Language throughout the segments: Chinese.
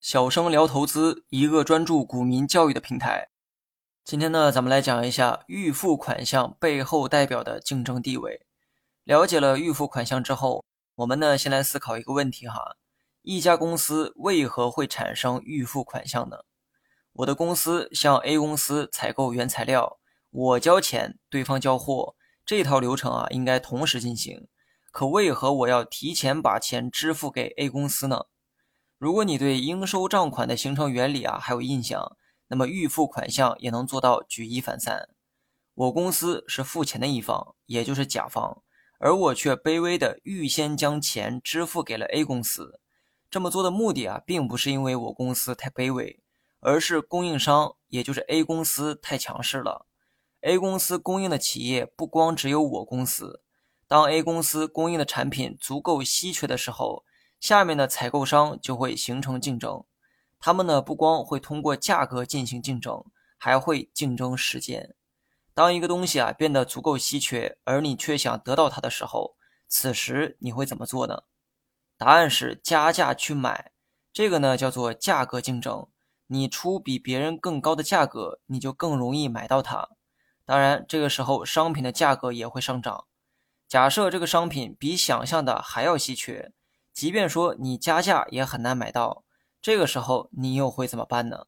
小生聊投资，一个专注股民教育的平台。今天呢，咱们来讲一下预付款项背后代表的竞争地位。了解了预付款项之后，我们呢先来思考一个问题哈：一家公司为何会产生预付款项呢？我的公司向 A 公司采购原材料，我交钱，对方交货，这套流程啊应该同时进行。可为何我要提前把钱支付给 A 公司呢？如果你对应收账款的形成原理啊还有印象，那么预付款项也能做到举一反三。我公司是付钱的一方，也就是甲方，而我却卑微的预先将钱支付给了 A 公司。这么做的目的啊，并不是因为我公司太卑微，而是供应商，也就是 A 公司太强势了。A 公司供应的企业不光只有我公司，当 A 公司供应的产品足够稀缺的时候。下面的采购商就会形成竞争，他们呢不光会通过价格进行竞争，还会竞争时间。当一个东西啊变得足够稀缺，而你却想得到它的时候，此时你会怎么做呢？答案是加价去买。这个呢叫做价格竞争。你出比别人更高的价格，你就更容易买到它。当然，这个时候商品的价格也会上涨。假设这个商品比想象的还要稀缺。即便说你加价也很难买到，这个时候你又会怎么办呢？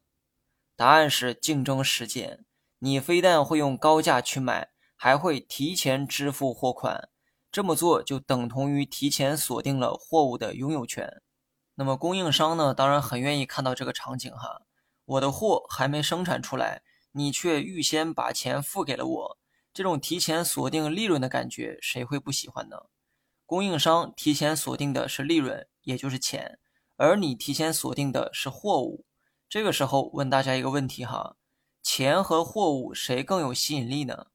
答案是竞争时间。你非但会用高价去买，还会提前支付货款。这么做就等同于提前锁定了货物的拥有权。那么供应商呢？当然很愿意看到这个场景哈。我的货还没生产出来，你却预先把钱付给了我，这种提前锁定利润的感觉，谁会不喜欢呢？供应商提前锁定的是利润，也就是钱，而你提前锁定的是货物。这个时候问大家一个问题哈：钱和货物谁更有吸引力呢？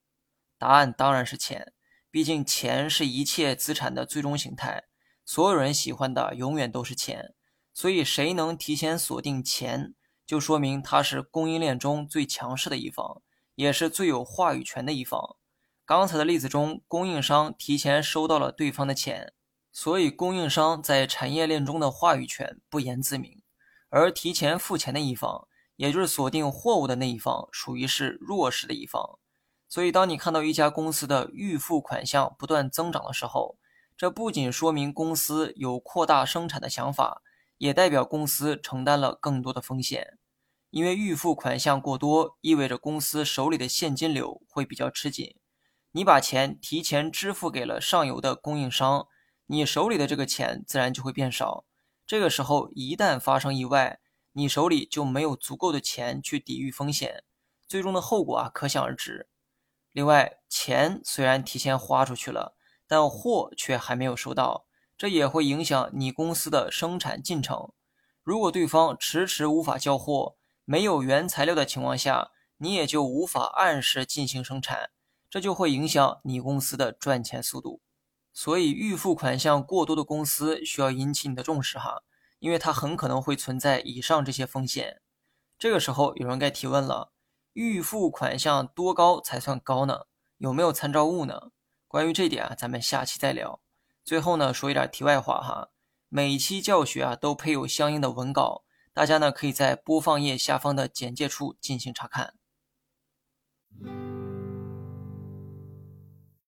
答案当然是钱，毕竟钱是一切资产的最终形态，所有人喜欢的永远都是钱。所以谁能提前锁定钱，就说明他是供应链中最强势的一方，也是最有话语权的一方。刚才的例子中，供应商提前收到了对方的钱，所以供应商在产业链中的话语权不言自明。而提前付钱的一方，也就是锁定货物的那一方，属于是弱势的一方。所以，当你看到一家公司的预付款项不断增长的时候，这不仅说明公司有扩大生产的想法，也代表公司承担了更多的风险。因为预付款项过多，意味着公司手里的现金流会比较吃紧。你把钱提前支付给了上游的供应商，你手里的这个钱自然就会变少。这个时候一旦发生意外，你手里就没有足够的钱去抵御风险，最终的后果啊可想而知。另外，钱虽然提前花出去了，但货却还没有收到，这也会影响你公司的生产进程。如果对方迟迟无法交货，没有原材料的情况下，你也就无法按时进行生产。这就会影响你公司的赚钱速度，所以预付款项过多的公司需要引起你的重视哈，因为它很可能会存在以上这些风险。这个时候有人该提问了：预付款项多高才算高呢？有没有参照物呢？关于这点啊，咱们下期再聊。最后呢，说一点题外话哈，每期教学啊都配有相应的文稿，大家呢可以在播放页下方的简介处进行查看。